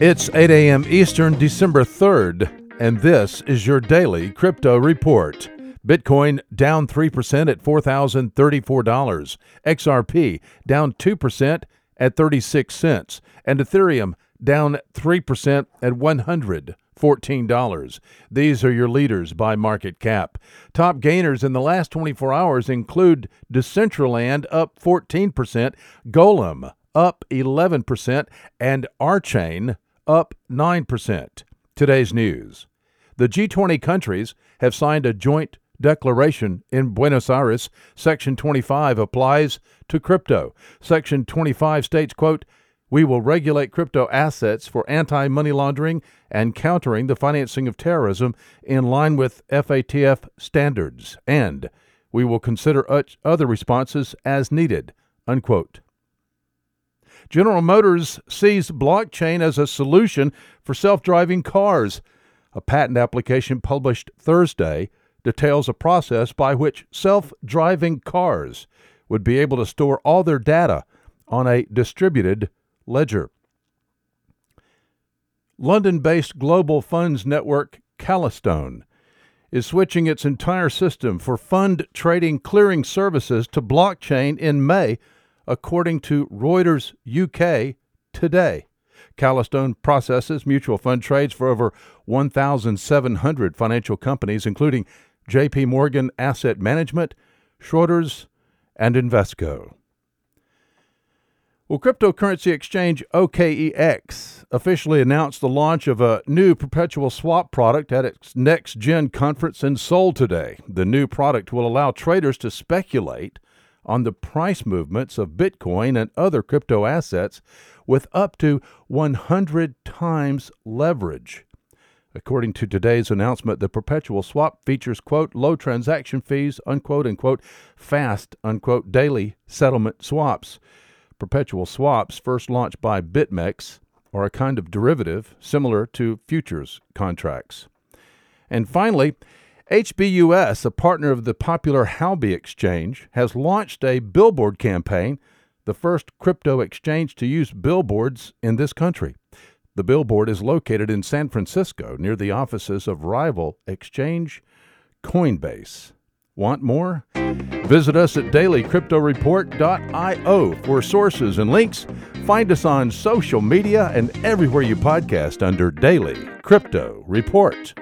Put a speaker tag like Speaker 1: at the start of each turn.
Speaker 1: It's 8 a.m. Eastern, December 3rd, and this is your daily crypto report. Bitcoin down 3% at $4,034. XRP down 2% at 36 cents. And Ethereum down 3% at $114. These are your leaders by market cap. Top gainers in the last 24 hours include Decentraland up 14%, Golem up 11%, and Archain up 9%. Today's news. The G20 countries have signed a joint declaration in Buenos Aires. Section 25 applies to crypto. Section 25 states, quote, we will regulate crypto assets for anti money laundering and countering the financing of terrorism in line with FATF standards, and we will consider other responses as needed. Unquote. General Motors sees blockchain as a solution for self driving cars. A patent application published Thursday details a process by which self driving cars would be able to store all their data on a distributed ledger. London based global funds network Calastone is switching its entire system for fund trading clearing services to blockchain in May according to Reuters UK today. Calastone processes mutual fund trades for over 1,700 financial companies, including JP Morgan Asset Management, Schroders, and Invesco. Well, cryptocurrency exchange OKEX officially announced the launch of a new perpetual swap product at its next gen conference in Seoul today. The new product will allow traders to speculate on the price movements of Bitcoin and other crypto assets with up to 100 times leverage. According to today's announcement, the perpetual swap features, quote, low transaction fees, unquote, and, quote, fast, unquote, daily settlement swaps. Perpetual swaps, first launched by BitMEX, are a kind of derivative similar to futures contracts. And finally, HBUS, a partner of the popular Huobi exchange, has launched a billboard campaign, the first crypto exchange to use billboards in this country. The billboard is located in San Francisco near the offices of rival exchange Coinbase. Want more? Visit us at dailycryptoreport.io for sources and links. Find us on social media and everywhere you podcast under Daily Crypto Report.